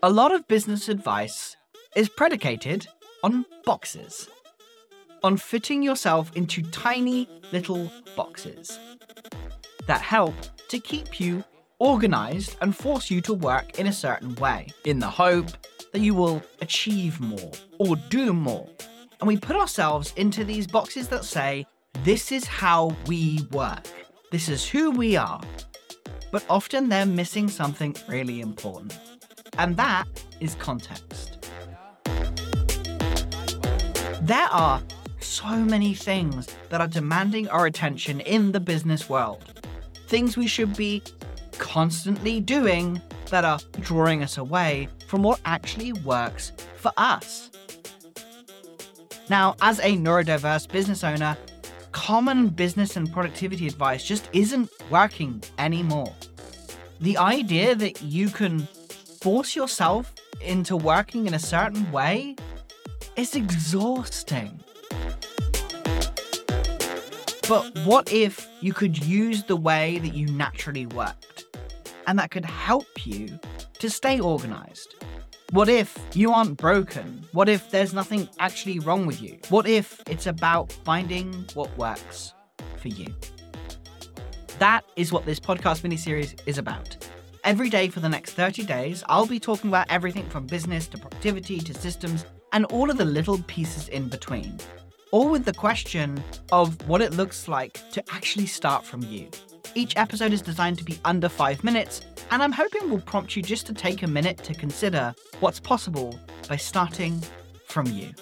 A lot of business advice is predicated on boxes, on fitting yourself into tiny little boxes that help to keep you organized and force you to work in a certain way, in the hope that you will achieve more or do more. And we put ourselves into these boxes that say, this is how we work, this is who we are. But often they're missing something really important, and that is context. There are so many things that are demanding our attention in the business world. Things we should be constantly doing that are drawing us away from what actually works for us. Now, as a neurodiverse business owner, common business and productivity advice just isn't working anymore. The idea that you can force yourself into working in a certain way is exhausting. But what if you could use the way that you naturally worked? And that could help you to stay organized? What if you aren't broken? What if there's nothing actually wrong with you? What if it's about finding what works for you? That is what this podcast mini series is about. Every day for the next 30 days, I'll be talking about everything from business to productivity to systems and all of the little pieces in between all with the question of what it looks like to actually start from you. Each episode is designed to be under five minutes, and I'm hoping will prompt you just to take a minute to consider what's possible by starting from you.